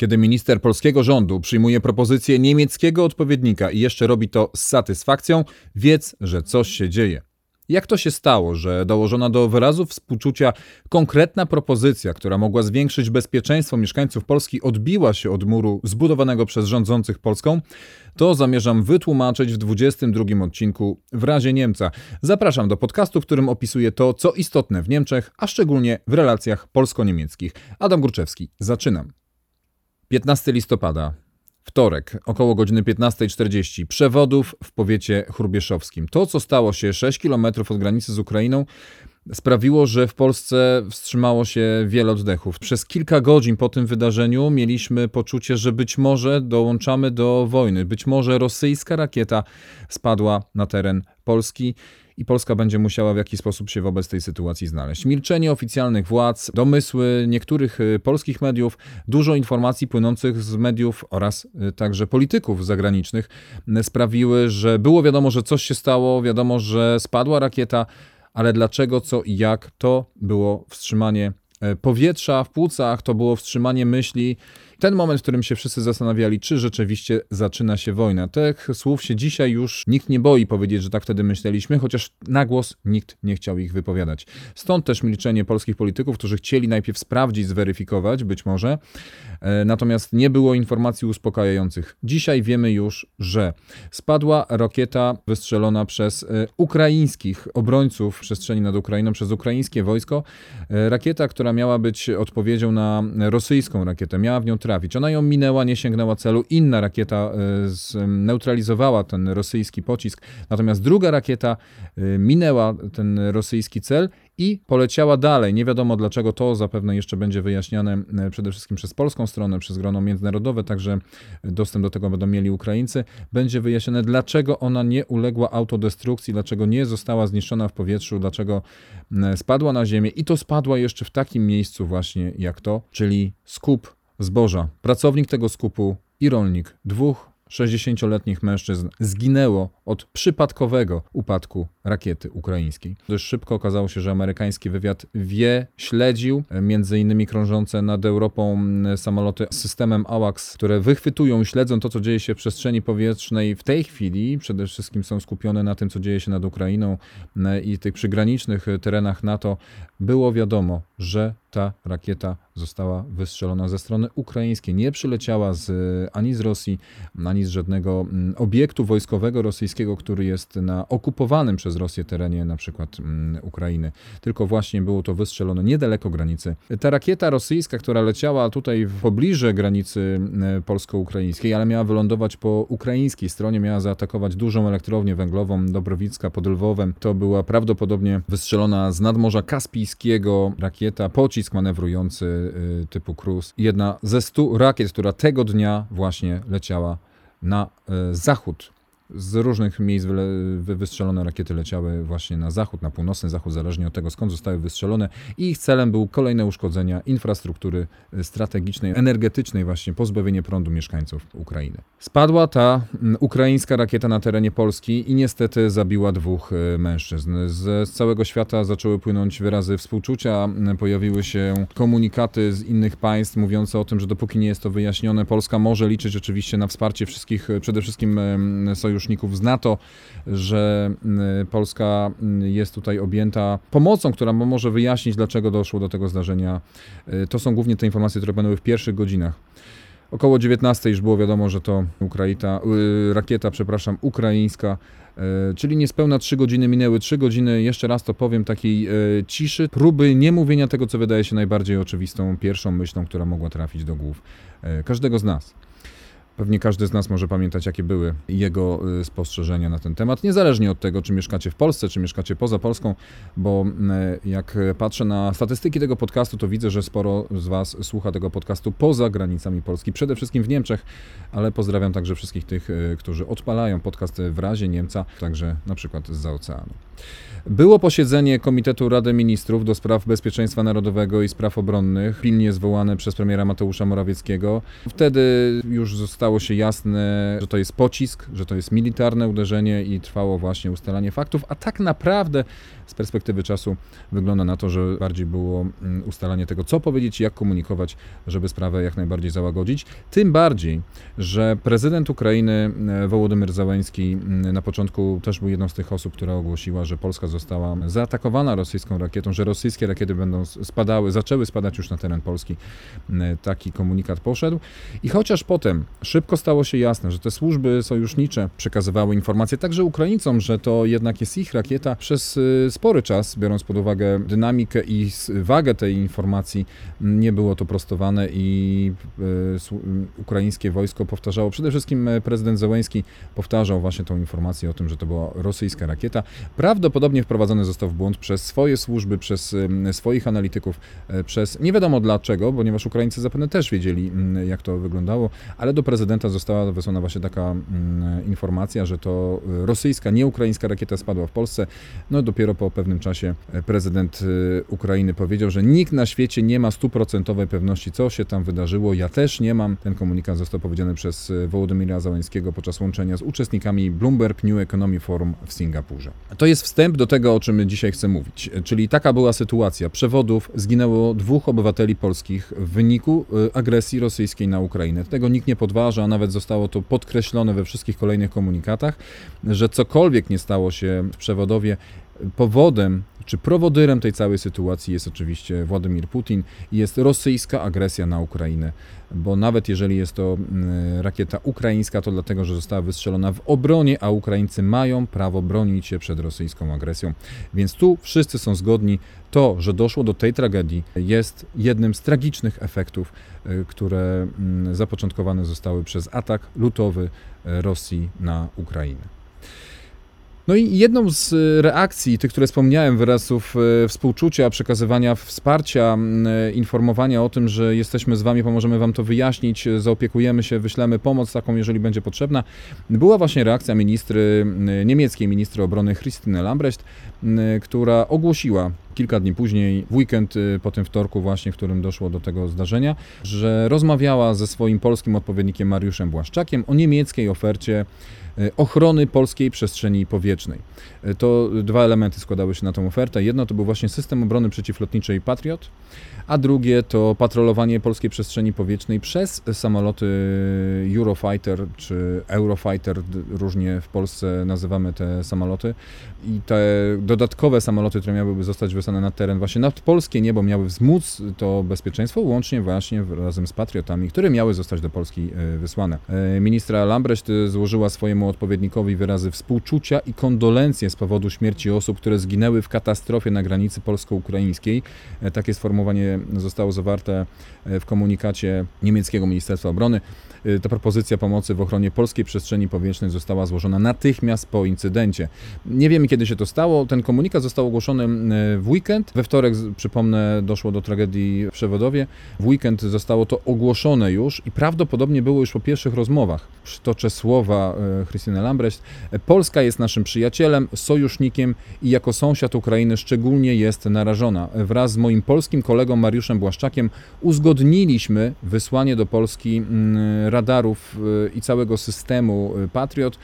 Kiedy minister polskiego rządu przyjmuje propozycję niemieckiego odpowiednika i jeszcze robi to z satysfakcją, wiedz, że coś się dzieje. Jak to się stało, że dołożona do wyrazów współczucia konkretna propozycja, która mogła zwiększyć bezpieczeństwo mieszkańców Polski, odbiła się od muru zbudowanego przez rządzących Polską? To zamierzam wytłumaczyć w 22 odcinku w razie Niemca. Zapraszam do podcastu, w którym opisuję to, co istotne w Niemczech, a szczególnie w relacjach polsko-niemieckich. Adam Górczewski, zaczynam. 15 listopada. Wtorek, około godziny 15.40. Przewodów w powiecie chrubieszowskim. To, co stało się 6 km od granicy z Ukrainą, sprawiło, że w Polsce wstrzymało się wiele oddechów. Przez kilka godzin po tym wydarzeniu mieliśmy poczucie, że być może dołączamy do wojny. Być może rosyjska rakieta spadła na teren Polski i Polska będzie musiała w jakiś sposób się wobec tej sytuacji znaleźć. Milczenie oficjalnych władz, domysły niektórych y, polskich mediów, dużo informacji płynących z mediów oraz y, także polityków zagranicznych y, sprawiły, że było wiadomo, że coś się stało, wiadomo, że spadła rakieta, ale dlaczego, co i jak, to było wstrzymanie powietrza w płucach, to było wstrzymanie myśli ten moment, w którym się wszyscy zastanawiali, czy rzeczywiście zaczyna się wojna. Tych słów się dzisiaj już nikt nie boi powiedzieć, że tak wtedy myśleliśmy, chociaż na głos nikt nie chciał ich wypowiadać. Stąd też milczenie polskich polityków, którzy chcieli najpierw sprawdzić, zweryfikować, być może, e, natomiast nie było informacji uspokajających. Dzisiaj wiemy już, że spadła rakieta wystrzelona przez e, ukraińskich obrońców przestrzeni nad Ukrainą, przez ukraińskie wojsko. E, rakieta, która miała być odpowiedzią na rosyjską rakietę, miała w nią trafić. Ona ją minęła, nie sięgnęła celu. Inna rakieta e, neutralizowała ten rosyjski pocisk, natomiast druga rakieta e, minęła ten rosyjski cel i poleciała dalej. Nie wiadomo dlaczego to zapewne jeszcze będzie wyjaśniane e, przede wszystkim przez polską stronę, przez grono międzynarodowe, także dostęp do tego będą mieli Ukraińcy. Będzie wyjaśnione, dlaczego ona nie uległa autodestrukcji, dlaczego nie została zniszczona w powietrzu, dlaczego spadła na ziemię i to spadła jeszcze w takim miejscu właśnie jak to, czyli skup zboża. Pracownik tego skupu i rolnik, dwóch 60-letnich mężczyzn zginęło od przypadkowego upadku rakiety ukraińskiej. Dość szybko okazało się, że amerykański wywiad wie, śledził między innymi krążące nad Europą samoloty z systemem AWACS, które wychwytują, śledzą to, co dzieje się w przestrzeni powietrznej w tej chwili. Przede wszystkim są skupione na tym, co dzieje się nad Ukrainą i tych przygranicznych terenach NATO. Było wiadomo, że ta rakieta została wystrzelona ze strony ukraińskiej. Nie przyleciała z, ani z Rosji, ani z żadnego mm, obiektu wojskowego rosyjskiego, który jest na okupowanym przez Rosję terenie na przykład mm, Ukrainy. Tylko właśnie było to wystrzelone niedaleko granicy. Ta rakieta rosyjska, która leciała tutaj w pobliżu granicy mm, polsko-ukraińskiej, ale miała wylądować po ukraińskiej stronie, miała zaatakować dużą elektrownię węglową Dobrowicka pod Lwowem. To była prawdopodobnie wystrzelona z nadmorza Kaspijskiego rakieta, pocisk pocisk manewrujący y, typu Cruise. Jedna ze stu rakiet, która tego dnia właśnie leciała na y, zachód z różnych miejsc wystrzelone rakiety leciały właśnie na zachód, na północny zachód, zależnie od tego skąd zostały wystrzelone i ich celem był kolejne uszkodzenia infrastruktury strategicznej, energetycznej właśnie, pozbawienie prądu mieszkańców Ukrainy. Spadła ta ukraińska rakieta na terenie Polski i niestety zabiła dwóch e, mężczyzn. Z całego świata zaczęły płynąć wyrazy współczucia, pojawiły się komunikaty z innych państw mówiące o tym, że dopóki nie jest to wyjaśnione, Polska może liczyć oczywiście na wsparcie wszystkich, przede wszystkim sojuszników sojuszników z NATO, że y, Polska y, jest tutaj objęta pomocą, która może wyjaśnić, dlaczego doszło do tego zdarzenia. Y, to są głównie te informacje, które będą w pierwszych godzinach. Około 19 już było wiadomo, że to Ukraita, rakieta, przepraszam, ukraińska, czyli niespełna 3 godziny minęły. 3 godziny, jeszcze raz to powiem, takiej ciszy, próby nie mówienia tego, co wydaje się najbardziej oczywistą, pierwszą myślą, która mogła trafić do głów każdego z nas. Pewnie każdy z nas może pamiętać, jakie były jego y, spostrzeżenia na ten temat, niezależnie od tego, czy mieszkacie w Polsce, czy mieszkacie poza Polską, bo y, jak patrzę na statystyki tego podcastu, to widzę, że sporo z Was słucha tego podcastu poza granicami Polski, przede wszystkim w Niemczech, ale pozdrawiam także wszystkich tych, y, którzy odpalają podcast w razie Niemca, także na przykład z oceanu. Było posiedzenie Komitetu Rady Ministrów do spraw bezpieczeństwa narodowego i spraw obronnych, pilnie zwołane przez premiera Mateusza Morawieckiego. Wtedy już zostało stało się jasne, że to jest pocisk, że to jest militarne uderzenie i trwało właśnie ustalanie faktów, a tak naprawdę z perspektywy czasu wygląda na to, że bardziej było mm, ustalanie tego, co powiedzieć i jak komunikować, żeby sprawę jak najbardziej załagodzić. Tym bardziej, że prezydent Ukrainy e, Wołodymyr Załański mm, na początku też był jedną z tych osób, która ogłosiła, że Polska została zaatakowana rosyjską rakietą, że rosyjskie rakiety będą spadały, zaczęły spadać już na teren Polski. Mm, taki komunikat poszedł. I chociaż potem szybko stało się jasne, że te służby sojusznicze przekazywały informacje także Ukraińcom, że to jednak jest ich rakieta, przez y, spory czas, biorąc pod uwagę dynamikę i wagę tej informacji, nie było to prostowane i y, ukraińskie wojsko powtarzało, przede wszystkim prezydent Zełęński powtarzał właśnie tą informację o tym, że to była rosyjska rakieta. Prawdopodobnie wprowadzony został w błąd przez swoje służby, przez swoich analityków, przez nie wiadomo dlaczego, ponieważ Ukraińcy zapewne też wiedzieli, jak to wyglądało, ale do prezydenta została wysłana właśnie taka informacja, że to rosyjska, nie ukraińska rakieta spadła w Polsce. No dopiero po pewnym czasie e, prezydent e, Ukrainy powiedział, że nikt na świecie nie ma stuprocentowej pewności, co się tam wydarzyło. Ja też nie mam. Ten komunikat został powiedziany przez e, Wołodymira Załańskiego podczas łączenia z uczestnikami Bloomberg New Economy Forum w Singapurze. To jest wstęp do tego, o czym dzisiaj chcę mówić. Czyli taka była sytuacja. Przewodów zginęło dwóch obywateli polskich w wyniku agresji rosyjskiej na Ukrainę. Tego nikt nie podważa, a nawet zostało to podkreślone we wszystkich kolejnych komunikatach, że cokolwiek nie stało się w przewodowie, powodem czy prowodyrem tej całej sytuacji jest oczywiście Władimir Putin i jest rosyjska agresja na Ukrainę. Bo nawet jeżeli jest to mm, rakieta ukraińska, to dlatego, że została wystrzelona w obronie, a Ukraińcy mają prawo bronić się przed rosyjską agresją. Więc tu wszyscy są zgodni. To, że doszło do tej tragedii, jest jednym z tragicznych efektów, y, które mm, zapoczątkowane zostały przez atak lutowy y, Rosji na Ukrainę. No i jedną z e, reakcji, tych, które wspomniałem, wyrazów e, współczucia, przekazywania wsparcia, e, informowania o tym, że jesteśmy z Wami, pomożemy Wam to wyjaśnić, zaopiekujemy się, wyślemy pomoc taką, jeżeli będzie potrzebna, była właśnie reakcja ministry, niemieckiej ministry obrony Christine Lambrecht, która ogłosiła kilka dni później, w weekend po tym wtorku właśnie, w którym doszło do tego zdarzenia, że rozmawiała ze swoim polskim odpowiednikiem Mariuszem Błaszczakiem o niemieckiej ofercie ochrony polskiej przestrzeni powietrznej. E, to dwa elementy składały się na tę ofertę. Jedno to był właśnie system obrony przeciwlotniczej Patriot, a drugie to patrolowanie polskiej przestrzeni powietrznej przez samoloty Eurofighter czy Eurofighter, różnie w Polsce nazywamy te samoloty. I te dodatkowe samoloty, które miałyby zostać wysłane na teren właśnie nad polskie niebo, miały wzmóc to bezpieczeństwo, łącznie właśnie razem z Patriotami, które miały zostać do Polski e, wysłane. Ministra Lambrecht złożyła swojemu odpowiednikowi wyrazy współczucia i kondolencje z powodu śmierci osób, które zginęły w katastrofie na granicy polsko-ukraińskiej. E, takie sformułowanie zostało zawarte e, w komunikacie niemieckiego Ministerstwa Obrony. E, ta propozycja pomocy w ochronie polskiej przestrzeni powietrznej została złożona natychmiast po incydencie. Nie wiemy, kiedy się to stało. Ten komunikat został ogłoszony w weekend. We wtorek, przypomnę, doszło do tragedii w Przewodowie. W weekend zostało to ogłoszone już i prawdopodobnie było już po pierwszych rozmowach. Przytoczę słowa Christine Lambrecht. Polska jest naszym przyjacielem, sojusznikiem i jako sąsiad Ukrainy szczególnie jest narażona. Wraz z moim polskim kolegą Mariuszem Błaszczakiem uzgodniliśmy wysłanie do Polski mm, radarów y, i całego systemu y, Patriot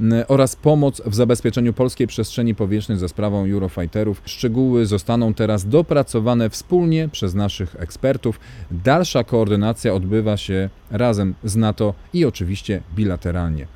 y, oraz pomoc w zabezpieczeniu polskiej przestrzeni powietrznej za sprawą Eurofighterów. Szczegóły zostaną teraz dopracowane wspólnie przez naszych ekspertów. Dalsza koordynacja odbywa się razem z NATO i oczywiście bilateralnie.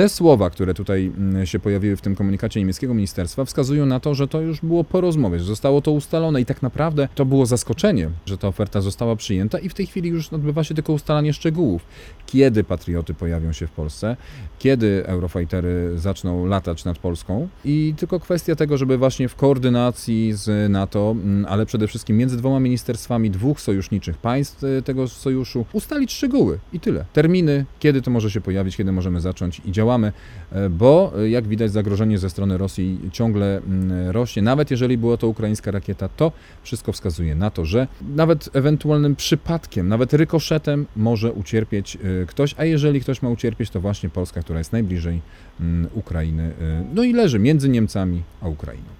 Te słowa, które tutaj mm, się pojawiły w tym komunikacie niemieckiego ministerstwa, wskazują na to, że to już było po rozmowie, że zostało to ustalone i tak naprawdę to było zaskoczenie, że ta oferta została przyjęta i w tej chwili już odbywa się tylko ustalanie szczegółów. Kiedy patrioty pojawią się w Polsce, kiedy Eurofightery zaczną latać nad Polską i tylko kwestia tego, żeby właśnie w koordynacji z NATO, mm, ale przede wszystkim między dwoma ministerstwami dwóch sojuszniczych państw y, tego sojuszu ustalić szczegóły i tyle. Terminy, kiedy to może się pojawić, kiedy możemy zacząć i działać działamy, e, bo e, jak widać zagrożenie ze strony Rosji ciągle mm, rośnie. Nawet jeżeli była to ukraińska rakieta, to wszystko wskazuje na to, że nawet ewentualnym przypadkiem, nawet rykoszetem może ucierpieć e, ktoś, a jeżeli ktoś ma ucierpieć, to właśnie Polska, która jest najbliżej mm, Ukrainy, no i leży między Niemcami a Ukrainą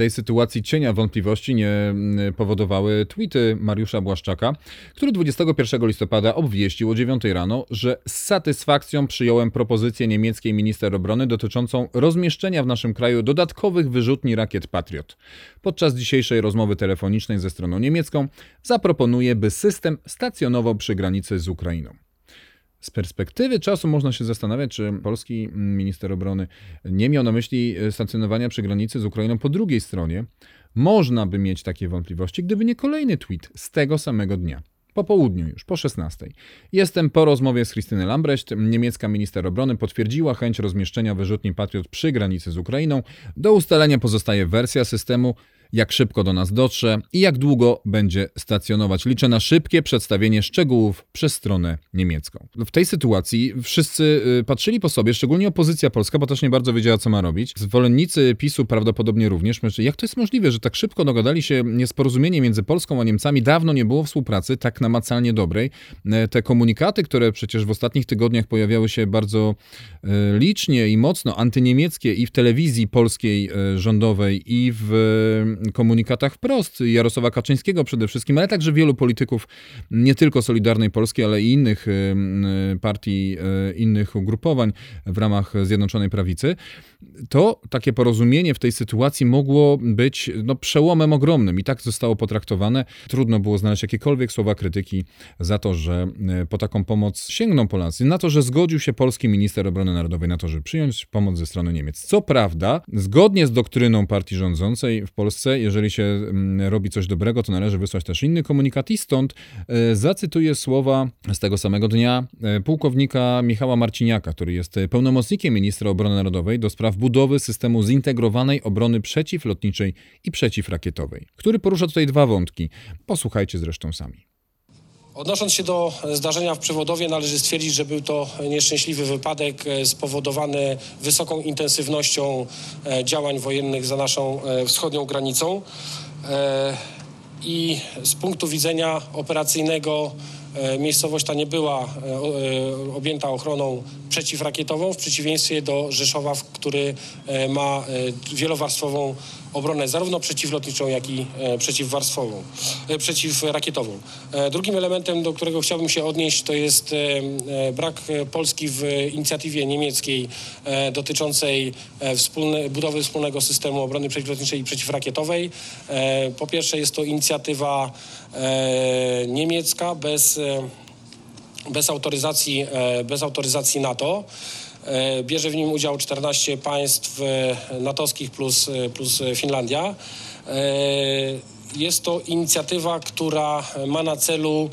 tej sytuacji cienia wątpliwości nie powodowały tweety Mariusza Błaszczaka, który 21 listopada obwieścił o 9 rano, że z satysfakcją przyjąłem propozycję niemieckiej minister obrony dotyczącą rozmieszczenia w naszym kraju dodatkowych wyrzutni rakiet Patriot. Podczas dzisiejszej rozmowy telefonicznej ze stroną niemiecką zaproponuję, by system stacjonował przy granicy z Ukrainą. Z perspektywy czasu można się zastanawiać, czy polski minister obrony nie miał na myśli stacjonowania przy granicy z Ukrainą po drugiej stronie. Można by mieć takie wątpliwości, gdyby nie kolejny tweet z tego samego dnia. Po południu już, po 16. Jestem po rozmowie z Christine Lambrecht. Niemiecka minister obrony potwierdziła chęć rozmieszczenia wyrzutni Patriot przy granicy z Ukrainą. Do ustalenia pozostaje wersja systemu jak szybko do nas dotrze i jak długo będzie stacjonować. Liczę na szybkie przedstawienie szczegółów przez stronę niemiecką. W tej sytuacji wszyscy y, patrzyli po sobie, szczególnie opozycja polska, bo też nie bardzo wiedziała, co ma robić. Zwolennicy PiSu prawdopodobnie również. Jak to jest możliwe, że tak szybko dogadali się niesporozumienie między Polską a Niemcami? Dawno nie było współpracy tak namacalnie dobrej. E, te komunikaty, które przecież w ostatnich tygodniach pojawiały się bardzo e, licznie i mocno antyniemieckie i w telewizji polskiej rządowej i w komunikatach wprost Jarosława Kaczyńskiego przede wszystkim, ale także wielu polityków, nie tylko Solidarnej Polski, ale i innych y, y, partii, y, innych ugrupowań w ramach Zjednoczonej Prawicy, to takie porozumienie w tej sytuacji mogło być no, przełomem ogromnym i tak zostało potraktowane. Trudno było znaleźć jakiekolwiek słowa krytyki za to, że po taką pomoc sięgną Polacy, na to, że zgodził się polski minister obrony narodowej na to, żeby przyjąć pomoc ze strony Niemiec. Co prawda, zgodnie z doktryną partii rządzącej w Polsce jeżeli się mm, robi coś dobrego, to należy wysłać też inny komunikat i stąd e, zacytuję słowa z tego samego dnia e, pułkownika Michała Marciniaka, który jest pełnomocnikiem ministra obrony narodowej do spraw budowy systemu zintegrowanej obrony przeciwlotniczej i przeciwrakietowej, który porusza tutaj dwa wątki. Posłuchajcie zresztą sami. Odnosząc się do zdarzenia w Przewodowie, należy stwierdzić, że był to nieszczęśliwy wypadek e, spowodowany wysoką intensywnością e, działań wojennych za naszą e, wschodnią granicą. I z punktu widzenia operacyjnego miejscowość ta nie była objęta ochroną przeciwrakietową, w przeciwieństwie do Rzeszowa, który ma wielowarstwową obronę zarówno przeciwlotniczą, jak i e, przeciwwarstwową, e, przeciwrakietową. E, drugim elementem, do którego chciałbym się odnieść, to jest brak Polski w inicjatywie niemieckiej dotyczącej wspólne, budowy wspólnego systemu obrony przeciwlotniczej i przeciwrakietowej. Po pierwsze jest to inicjatywa niemiecka bez, bez, autoryzacji, bez autoryzacji NATO. E, bierze w nim udział 14 państw e, natowskich plus, e, plus Finlandia. Jest to inicjatywa, która ma na celu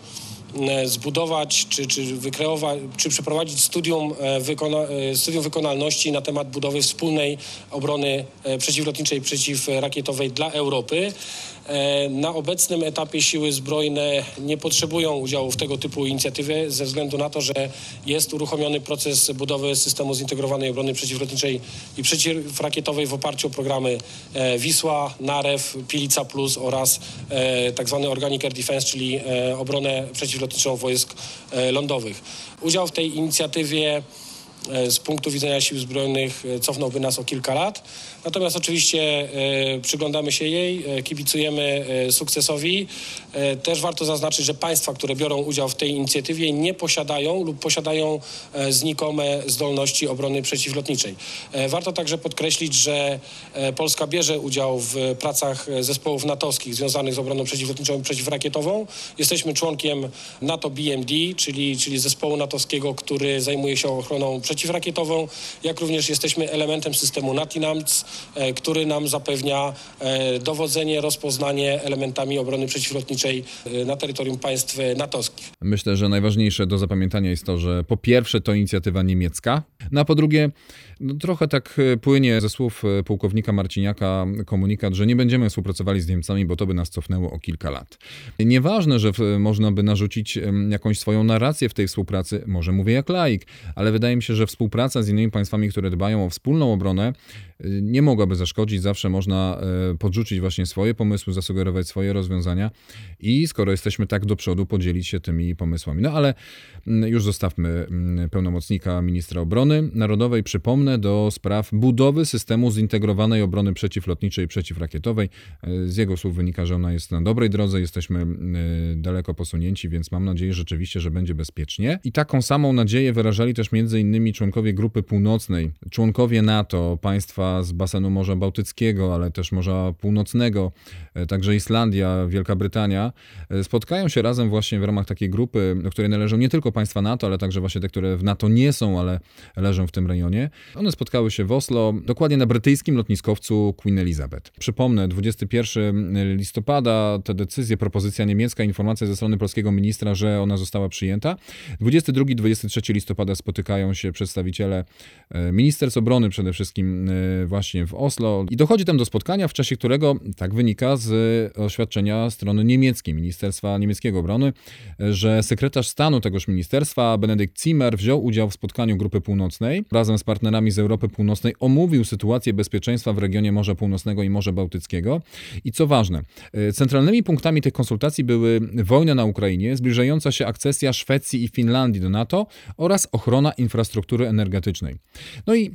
zbudować czy, czy wykreować, czy przeprowadzić studium, wykona, studium wykonalności na temat budowy wspólnej obrony przeciwlotniczej, przeciwrakietowej dla Europy. E, na obecnym etapie siły zbrojne nie potrzebują udziału w tego typu inicjatywie ze względu na to, że jest uruchomiony proces budowy systemu zintegrowanej obrony przeciwlotniczej i przeciwrakietowej w oparciu o programy e, Wisła, Narew, Pilica Plus oraz e, tzw. Tak Organic Air Defense, czyli obronę przeciwlotniczą wojsk lądowych. Udział w tej inicjatywie z punktu widzenia sił zbrojnych cofnąłby nas o kilka lat. Natomiast oczywiście e, przyglądamy się jej, e, kibicujemy e, sukcesowi. Też warto zaznaczyć, że państwa, które biorą udział w tej inicjatywie nie posiadają lub posiadają znikome zdolności obrony przeciwlotniczej. Warto także podkreślić, że Polska bierze udział w pracach zespołów natowskich związanych z obroną przeciwlotniczą i przeciwrakietową. Jesteśmy członkiem NATO BMD, czyli, czyli zespołu natowskiego, który zajmuje się ochroną przeciwrakietową, jak również jesteśmy elementem systemu NATINAMC, E, który nam zapewnia e, dowodzenie, rozpoznanie elementami obrony przeciwlotniczej e, na terytorium państw natowskich. Myślę, że najważniejsze do zapamiętania jest to, że po pierwsze to inicjatywa niemiecka, no a po drugie no, trochę tak płynie ze słów pułkownika Marciniaka komunikat, że nie będziemy współpracowali z Niemcami, bo to by nas cofnęło o kilka lat. Nieważne, że można by narzucić jakąś swoją narrację w tej współpracy, może mówię jak laik, ale wydaje mi się, że współpraca z innymi państwami, które dbają o wspólną obronę, nie mogłaby zaszkodzić. Zawsze można podrzucić właśnie swoje pomysły, zasugerować swoje rozwiązania i skoro jesteśmy tak do przodu, podzielić się tymi pomysłami. No ale mm, już zostawmy mm, pełnomocnika ministra obrony narodowej. Przypomnę do spraw budowy systemu zintegrowanej obrony przeciwlotniczej i przeciwrakietowej. Z jego słów wynika, że ona jest na dobrej drodze, jesteśmy daleko posunięci, więc mam nadzieję rzeczywiście, że będzie bezpiecznie. I taką samą nadzieję wyrażali też między innymi członkowie Grupy Północnej, członkowie NATO, państwa z basenu Morza Bałtyckiego, ale też Morza Północnego, e, także Islandia, Wielka Brytania, e, spotkają się razem właśnie w ramach takiej grupy, do której należą nie tylko państwa NATO, ale także właśnie te, które w NATO nie są, ale leżą w tym rejonie. One spotkały się w Oslo, dokładnie na brytyjskim lotniskowcu Queen Elizabeth. Przypomnę, 21 listopada te decyzje, propozycja niemiecka, informacja ze strony polskiego ministra, że ona została przyjęta. 22-23 listopada spotykają się przedstawiciele e, Ministerstw Obrony przede wszystkim właśnie w Oslo i dochodzi tam do spotkania, w czasie którego, tak wynika z oświadczenia strony niemieckiej, Ministerstwa Niemieckiego Obrony, że sekretarz stanu tegoż ministerstwa, Benedykt Zimmer, wziął udział w spotkaniu Grupy Północnej. Razem z partnerami z Europy Północnej omówił sytuację bezpieczeństwa w regionie Morza Północnego i Morza Bałtyckiego. I co ważne, e, centralnymi punktami tych konsultacji były wojna na Ukrainie, zbliżająca się akcesja Szwecji i Finlandii do NATO oraz ochrona infrastruktury energetycznej. No i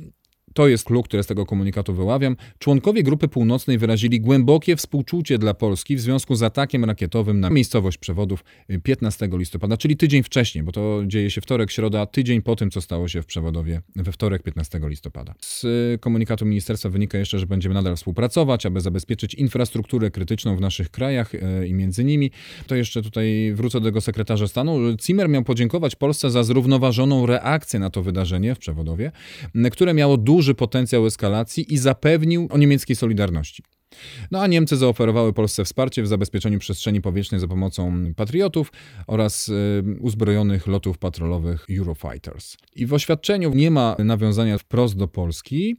to jest klucz, który z tego komunikatu wyławiam. Członkowie Grupy Północnej wyrazili głębokie współczucie dla Polski w związku z atakiem rakietowym na miejscowość przewodów 15 listopada, czyli tydzień wcześniej, bo to dzieje się wtorek, środa, tydzień po tym, co stało się w przewodowie we wtorek 15 listopada. Z komunikatu ministerstwa wynika jeszcze, że będziemy nadal współpracować, aby zabezpieczyć infrastrukturę krytyczną w naszych krajach e, i między nimi. To jeszcze tutaj wrócę do tego sekretarza stanu. Zimmer miał podziękować Polsce za zrównoważoną reakcję na to wydarzenie w przewodowie, które miało duży duży potencjał eskalacji i zapewnił o niemieckiej solidarności. No a Niemcy zaoferowały Polsce wsparcie w zabezpieczeniu przestrzeni powietrznej za pomocą patriotów oraz y, uzbrojonych lotów patrolowych Eurofighters. I w oświadczeniu nie ma nawiązania wprost do Polski.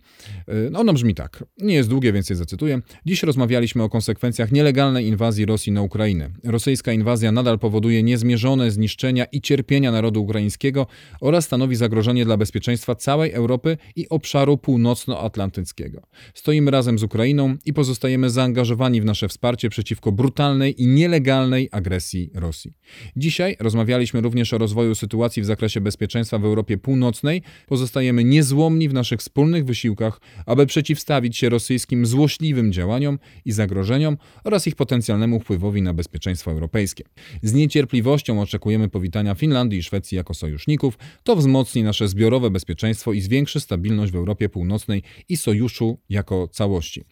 Y, ono brzmi tak. Nie jest długie, więc je zacytuję. Dziś rozmawialiśmy o konsekwencjach nielegalnej inwazji Rosji na Ukrainę. Rosyjska inwazja nadal powoduje niezmierzone zniszczenia i cierpienia narodu ukraińskiego oraz stanowi zagrożenie dla bezpieczeństwa całej Europy i obszaru północnoatlantyckiego. Stoimy razem z Ukrainą i pozostajemy pozostajemy zaangażowani w nasze wsparcie przeciwko brutalnej i nielegalnej agresji Rosji. Dzisiaj rozmawialiśmy również o rozwoju sytuacji w zakresie bezpieczeństwa w Europie Północnej. Pozostajemy niezłomni w naszych wspólnych wysiłkach, aby przeciwstawić się rosyjskim złośliwym działaniom i zagrożeniom oraz ich potencjalnemu wpływowi na bezpieczeństwo europejskie. Z niecierpliwością oczekujemy powitania Finlandii i Szwecji jako sojuszników. To wzmocni nasze zbiorowe bezpieczeństwo i zwiększy stabilność w Europie Północnej i sojuszu jako całości.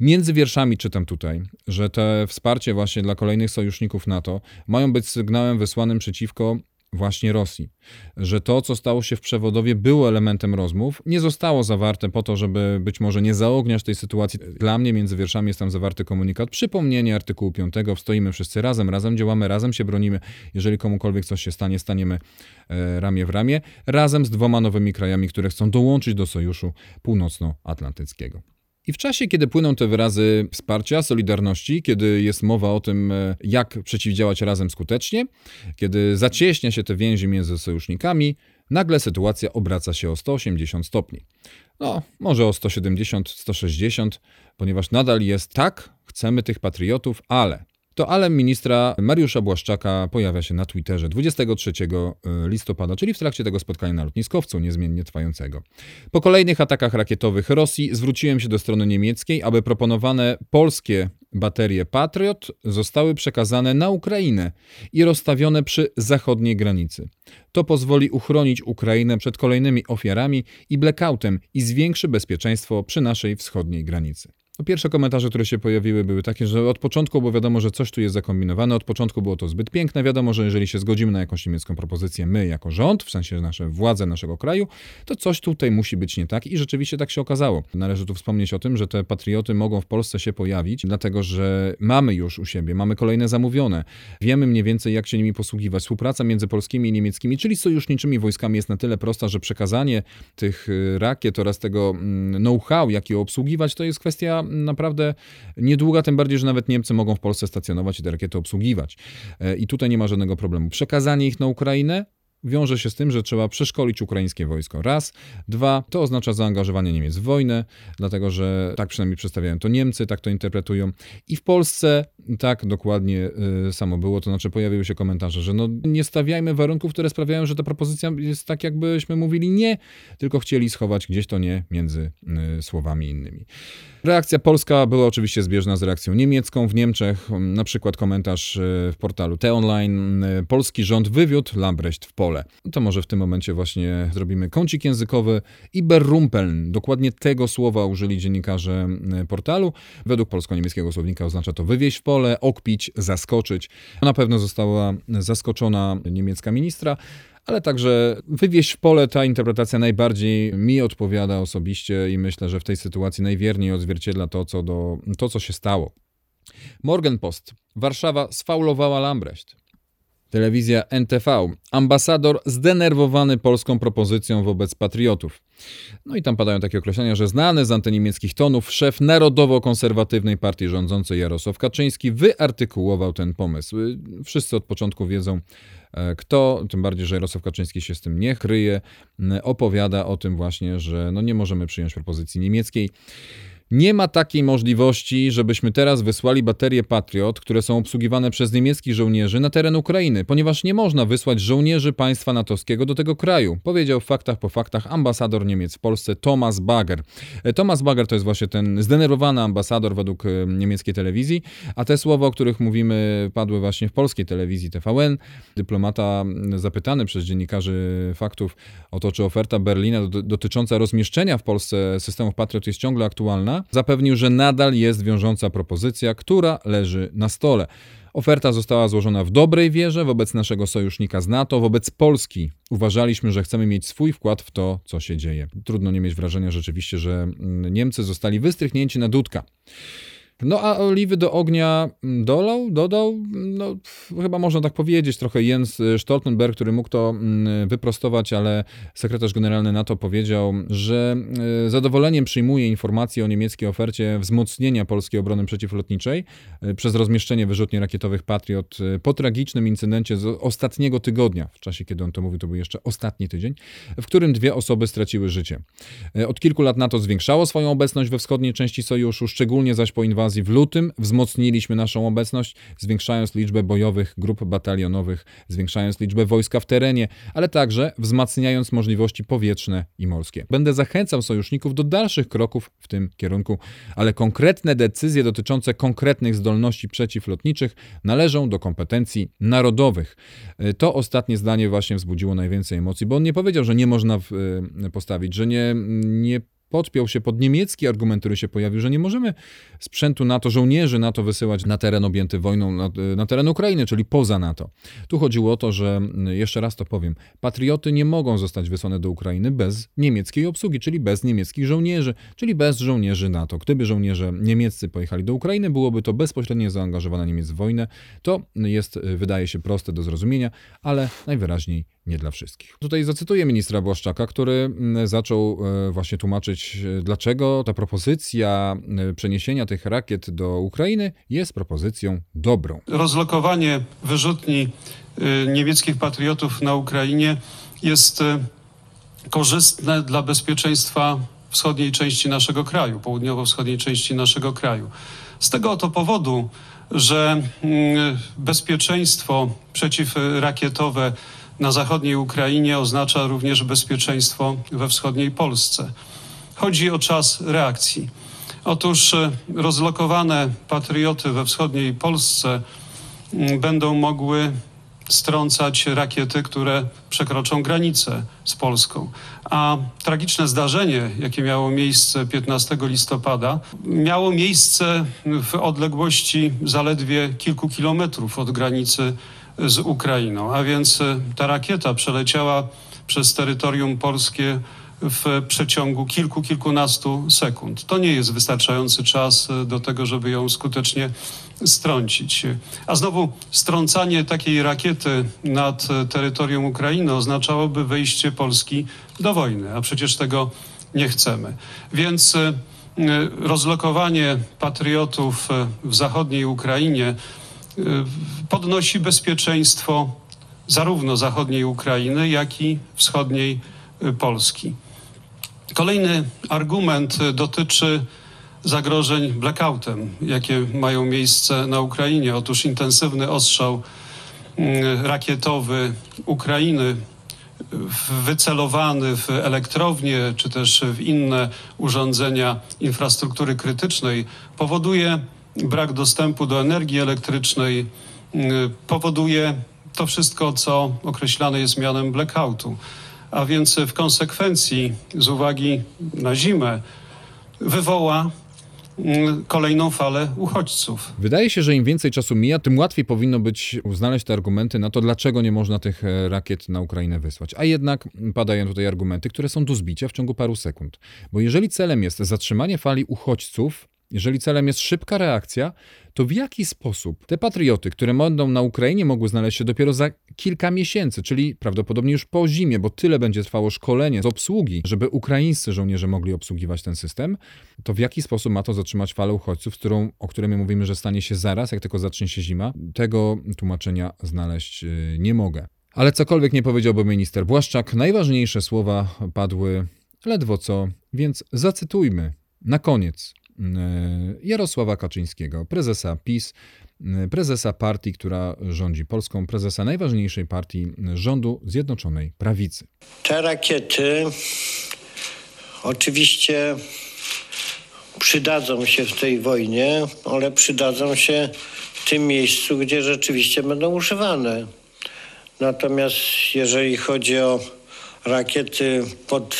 Między wierszami czytam tutaj, że te wsparcie właśnie dla kolejnych sojuszników NATO mają być sygnałem wysłanym przeciwko właśnie Rosji. Że to, co stało się w przewodowie, było elementem rozmów, nie zostało zawarte po to, żeby być może nie zaogniać tej sytuacji. Dla mnie między wierszami jest tam zawarty komunikat, przypomnienie artykułu 5, stoimy wszyscy razem, razem działamy, razem się bronimy. Jeżeli komukolwiek coś się stanie, staniemy e, ramię w ramię, razem z dwoma nowymi krajami, które chcą dołączyć do Sojuszu Północnoatlantyckiego. I w czasie, kiedy płyną te wyrazy wsparcia, solidarności, kiedy jest mowa o tym, e, jak przeciwdziałać razem skutecznie, kiedy zacieśnia się te więzi między sojusznikami, nagle sytuacja obraca się o 180 stopni. No, może o 170, 160, ponieważ nadal jest tak, chcemy tych patriotów, ale to ale ministra Mariusza Błaszczaka pojawia się na Twitterze 23 e, listopada, czyli w trakcie tego spotkania na lotniskowcu niezmiennie trwającego. Po kolejnych atakach rakietowych Rosji zwróciłem się do strony niemieckiej, aby proponowane polskie baterie Patriot zostały przekazane na Ukrainę i rozstawione przy zachodniej granicy. To pozwoli uchronić Ukrainę przed kolejnymi ofiarami i blackoutem i zwiększy bezpieczeństwo przy naszej wschodniej granicy. No, pierwsze komentarze, które się pojawiły, były takie, że od początku było wiadomo, że coś tu jest zakombinowane, od początku było to zbyt piękne. Wiadomo, że jeżeli się zgodzimy na jakąś niemiecką propozycję, my jako rząd, w sensie nasze władze naszego kraju, to coś tutaj musi być nie tak i rzeczywiście tak się okazało. Należy tu wspomnieć o tym, że te patrioty mogą w Polsce się pojawić, dlatego że mamy już u siebie, mamy kolejne zamówione, wiemy mniej więcej, jak się nimi posługiwać. Współpraca między polskimi i niemieckimi, czyli sojuszniczymi wojskami jest na tyle prosta, że przekazanie tych y, rakiet oraz tego mm, know-how, jak je obsługiwać, to jest kwestia naprawdę niedługa, tym bardziej, że nawet Niemcy mogą w Polsce stacjonować i te rakiety obsługiwać. E, I tutaj nie ma żadnego problemu. Przekazanie ich na Ukrainę wiąże się z tym, że trzeba przeszkolić ukraińskie wojsko. Raz. Dwa, to oznacza zaangażowanie Niemiec w wojnę, dlatego że tak przynajmniej przedstawiają to Niemcy, tak to interpretują. I w Polsce tak dokładnie y, samo było, to znaczy pojawiły się komentarze, że no nie stawiajmy warunków, które sprawiają, że ta propozycja jest tak, jakbyśmy mówili nie, tylko chcieli schować gdzieś to nie między y, słowami innymi. Reakcja polska była oczywiście zbieżna z reakcją niemiecką w Niemczech. Na przykład komentarz y, w portalu T-Online. Polski rząd wywiódł Lambrecht w To może w tym momencie właśnie zrobimy kącik językowy. Iberrumpeln. Dokładnie tego słowa użyli dziennikarze portalu. Według polsko-niemieckiego słownika oznacza to wywieźć w pole, okpić, zaskoczyć. Na pewno została zaskoczona niemiecka ministra, ale także wywieźć w pole ta interpretacja najbardziej mi odpowiada osobiście i myślę, że w tej sytuacji najwierniej odzwierciedla to, co, do, to, co się stało. Morgenpost. Warszawa sfaulowała Lambrecht. Telewizja NTV. Ambasador zdenerwowany polską propozycją wobec patriotów. No i tam padają takie określenia, że znany z antyniemieckich tonów szef narodowo-konserwatywnej partii rządzącej Jarosław Kaczyński wyartykułował ten pomysł. Wszyscy od początku wiedzą, e, kto, tym bardziej, że Jarosław Kaczyński się z tym nie kryje, opowiada o tym właśnie, że no nie możemy przyjąć propozycji niemieckiej. Nie ma takiej możliwości, żebyśmy teraz wysłali baterie Patriot, które są obsługiwane przez niemieckich żołnierzy na teren Ukrainy, ponieważ nie można wysłać żołnierzy państwa natowskiego do tego kraju, powiedział w faktach po faktach ambasador Niemiec w Polsce Thomas Bager. E, Thomas Bager to jest właśnie ten zdenerwowany ambasador według e, niemieckiej telewizji, a te słowa, o których mówimy, padły właśnie w polskiej telewizji TVN. Dyplomata zapytany przez dziennikarzy faktów o to, czy oferta Berlina dotycząca rozmieszczenia w Polsce systemów Patriot jest ciągle aktualna, zapewnił, że nadal jest wiążąca propozycja, która leży na stole. Oferta została złożona w dobrej wierze wobec naszego sojusznika z NATO, wobec Polski. Uważaliśmy, że chcemy mieć swój wkład w to, co się dzieje. Trudno nie mieć wrażenia rzeczywiście, że mm, Niemcy zostali wystrychnięci na dudka. No a oliwy do ognia mm, dolał, dodał, no chyba można tak powiedzieć, trochę Jens Stoltenberg, który mógł to mm, wyprostować, ale sekretarz generalny NATO powiedział, że e, zadowoleniem przyjmuje informacje o niemieckiej ofercie wzmocnienia polskiej obrony przeciwlotniczej e, przez rozmieszczenie wyrzutni rakietowych Patriot po tragicznym incydencie z ostatniego tygodnia, w czasie kiedy on to mówił, to był jeszcze ostatni tydzień, w którym dwie osoby straciły życie. Od kilku lat NATO zwiększało swoją obecność we wschodniej części sojuszu, szczególnie zaś po inwazji inwazji w lutym wzmocniliśmy naszą obecność, zwiększając liczbę bojowych grup batalionowych, zwiększając liczbę wojska w terenie, ale także wzmacniając możliwości powietrzne i morskie. Będę zachęcał sojuszników do dalszych kroków w tym kierunku, ale konkretne decyzje dotyczące konkretnych zdolności przeciwlotniczych należą do kompetencji narodowych. To ostatnie zdanie właśnie wzbudziło najwięcej emocji, bo on nie powiedział, że nie można e, postawić, że nie, nie podpiął się pod niemiecki argument, który się pojawił, że nie możemy sprzętu NATO, żołnierzy NATO wysyłać na teren objęty wojną, na, na, teren Ukrainy, czyli poza NATO. Tu chodziło o to, że, jeszcze raz to powiem, patrioty nie mogą zostać wysłane do Ukrainy bez niemieckiej obsługi, czyli bez niemieckich żołnierzy, czyli bez żołnierzy NATO. Gdyby żołnierze niemieccy pojechali do Ukrainy, byłoby to bezpośrednie zaangażowanie Niemiec w wojnę. To jest, wydaje się, proste do zrozumienia, ale najwyraźniej nie dla wszystkich. Tutaj zacytuję ministra Błaszczaka, który mm, zaczął właśnie tłumaczyć, dlaczego ta propozycja e, przeniesienia tych rakiet do Ukrainy jest propozycją dobrą. Rozlokowanie wyrzutni niemieckich patriotów na Ukrainie jest korzystne dla bezpieczeństwa wschodniej części naszego kraju, południowo-wschodniej części naszego kraju. Z tego oto powodu, że mm, bezpieczeństwo przeciwrakietowe na zachodniej Ukrainie oznacza również bezpieczeństwo we wschodniej Polsce. Chodzi o czas reakcji. Otóż e, rozlokowane patrioty we wschodniej Polsce mm, będą mogły strącać rakiety, które przekroczą granicę z Polską. A tragiczne zdarzenie, jakie miało miejsce 15 listopada, miało miejsce w odległości zaledwie kilku kilometrów od granicy z Ukrainą. A więc e, ta rakieta przeleciała przez terytorium polskie w przeciągu kilku, kilkunastu sekund. To nie jest wystarczający czas e, do tego, żeby ją skutecznie strącić. A znowu strącanie takiej rakiety nad e, terytorium Ukrainy oznaczałoby wejście Polski do wojny, a przecież tego nie chcemy. Więc rozlokowanie patriotów w zachodniej Ukrainie podnosi bezpieczeństwo zarówno zachodniej Ukrainy, jak i wschodniej Polski. Kolejny argument dotyczy zagrożeń blackoutem, jakie mają miejsce na Ukrainie. Otóż intensywny ostrzał mm, rakietowy Ukrainy wycelowany w elektrownie czy też w inne urządzenia infrastruktury krytycznej powoduje brak dostępu do energii elektrycznej, mm, powoduje to wszystko, co określane jest mianem blackoutu. A więc w konsekwencji, z uwagi na zimę, wywoła Mm, kolejną falę uchodźców. Wydaje się, że im więcej czasu mija, tym łatwiej powinno być znaleźć te argumenty na to, dlaczego nie można tych e, rakiet na Ukrainę wysłać. A jednak padają tutaj argumenty, które są do zbicia w ciągu paru sekund. Bo jeżeli celem jest zatrzymanie fali uchodźców, jeżeli celem jest szybka reakcja, to w jaki sposób te patrioty, które będą na Ukrainie, mogły znaleźć się dopiero za kilka miesięcy, czyli prawdopodobnie już po zimie, bo tyle będzie trwało szkolenie z obsługi, żeby ukraińscy żołnierze mogli obsługiwać ten system, to w jaki sposób ma to zatrzymać falę uchodźców, którą, o której my mówimy, że stanie się zaraz, jak tylko zacznie się zima? Tego tłumaczenia znaleźć y, nie mogę. Ale cokolwiek nie powiedziałby minister Błaszczak, najważniejsze słowa padły ledwo co, więc zacytujmy na koniec Jarosława Kaczyńskiego, prezesa PiS, e, prezesa partii, która rządzi Polską, prezesa najważniejszej partii rządu Zjednoczonej Prawicy. Te rakiety oczywiście przydadzą się w tej wojnie, ale przydadzą się w tym miejscu, gdzie rzeczywiście będą używane. Natomiast jeżeli chodzi o rakiety pod.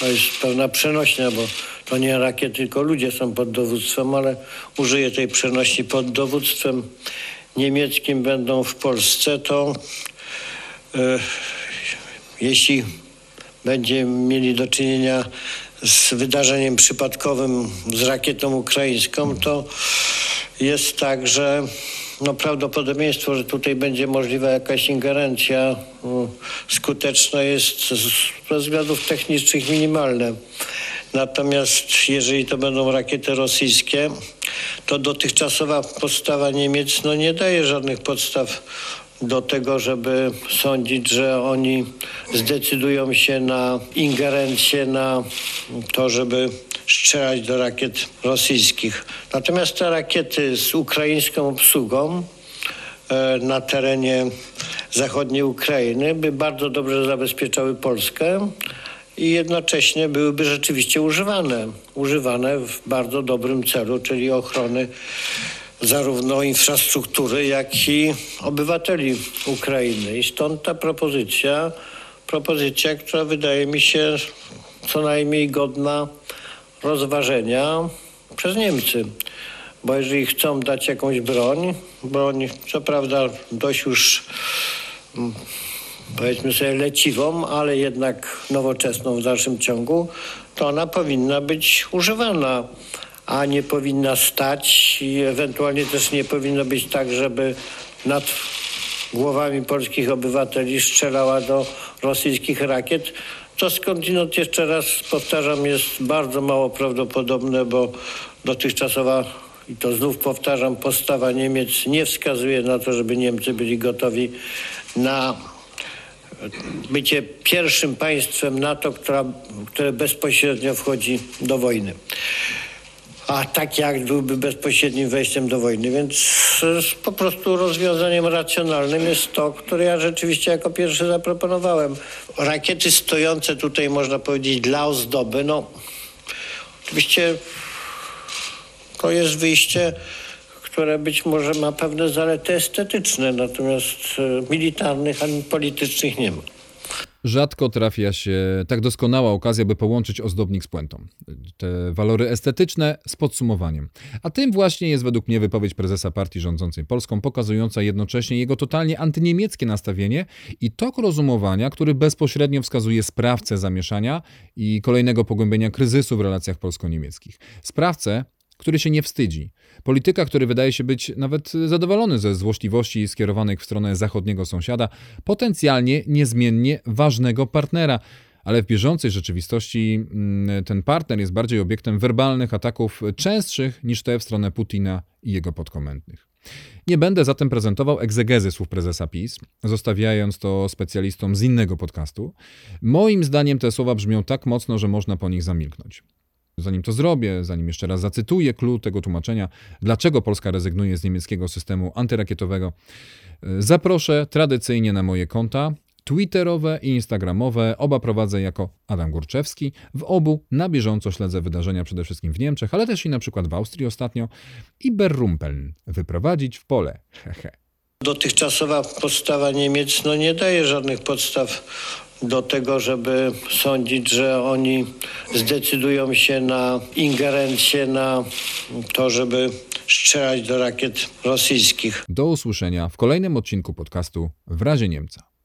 To jest pewna przenośnia, bo to nie rakiety, tylko ludzie są pod dowództwem, ale użyję tej przenośni pod dowództwem niemieckim będą w Polsce, to e, jeśli będziemy mieli do czynienia z wydarzeniem przypadkowym z rakietą ukraińską, to jest tak, że no, prawdopodobieństwo, że tutaj będzie możliwa jakaś ingerencja skuteczna jest ze względów technicznych minimalne. Natomiast jeżeli to będą rakiety rosyjskie, to dotychczasowa postawa Niemiec no, nie daje żadnych podstaw do tego, żeby sądzić, że oni zdecydują się na ingerencję, na to, żeby strzelać do rakiet rosyjskich. Natomiast te rakiety z ukraińską obsługą e, na terenie zachodniej Ukrainy by bardzo dobrze zabezpieczały Polskę i jednocześnie byłyby rzeczywiście używane. Używane w bardzo dobrym celu, czyli ochrony zarówno infrastruktury, jak i obywateli Ukrainy. I stąd ta propozycja, propozycja, która wydaje mi się co najmniej godna rozważenia przez Niemcy. Bo jeżeli chcą dać jakąś broń, broń co prawda dość już powiedzmy sobie leciwą, ale jednak nowoczesną w dalszym ciągu, to ona powinna być używana, a nie powinna stać i ewentualnie też nie powinno być tak, żeby nad głowami polskich obywateli strzelała do rosyjskich rakiet. To skądinąd jeszcze raz powtarzam jest bardzo mało prawdopodobne, bo dotychczasowa i to znów powtarzam, postawa Niemiec nie wskazuje na to, żeby Niemcy byli gotowi na bycie pierwszym państwem NATO, która, które bezpośrednio wchodzi do wojny. A taki akt byłby bezpośrednim wejściem do wojny, więc po prostu rozwiązaniem racjonalnym jest to, które ja rzeczywiście jako pierwszy zaproponowałem. Rakiety stojące tutaj, można powiedzieć, dla ozdoby, no oczywiście to jest wyjście które być może ma pewne zalety estetyczne, natomiast e, militarnych ani politycznych nie ma. Rzadko trafia się tak doskonała okazja, by połączyć ozdobnik z puentą. Te walory estetyczne z podsumowaniem. A tym właśnie jest według mnie wypowiedź prezesa partii rządzącej Polską, pokazująca jednocześnie jego totalnie antyniemieckie nastawienie i tok rozumowania, który bezpośrednio wskazuje sprawcę zamieszania i kolejnego pogłębienia kryzysu w relacjach polsko-niemieckich. Sprawcę, który się nie wstydzi. Polityka, który wydaje się być nawet zadowolony ze złośliwości skierowanych w stronę zachodniego sąsiada, potencjalnie niezmiennie ważnego partnera, ale w bieżącej rzeczywistości mm, ten partner jest bardziej obiektem werbalnych ataków częstszych niż te w stronę Putina i jego podkomendnych. Nie będę zatem prezentował egzegezy słów prezesa PiS, zostawiając to specjalistom z innego podcastu. Moim zdaniem te słowa brzmią tak mocno, że można po nich zamilknąć. Zanim to zrobię, zanim jeszcze raz zacytuję klucz tego tłumaczenia, dlaczego Polska rezygnuje z niemieckiego systemu antyrakietowego, zaproszę tradycyjnie na moje konta Twitterowe i Instagramowe. Oba prowadzę jako Adam Górczewski. W obu na bieżąco śledzę wydarzenia przede wszystkim w Niemczech, ale też i na przykład w Austrii ostatnio. I Berrumpeln. Wyprowadzić w pole. Hehe. Dotychczasowa postawa Niemiec no, nie daje żadnych podstaw do tego, żeby sądzić, że oni zdecydują się na ingerencję, na to, żeby strzelać do rakiet rosyjskich. Do usłyszenia w kolejnym odcinku podcastu W razie Niemca.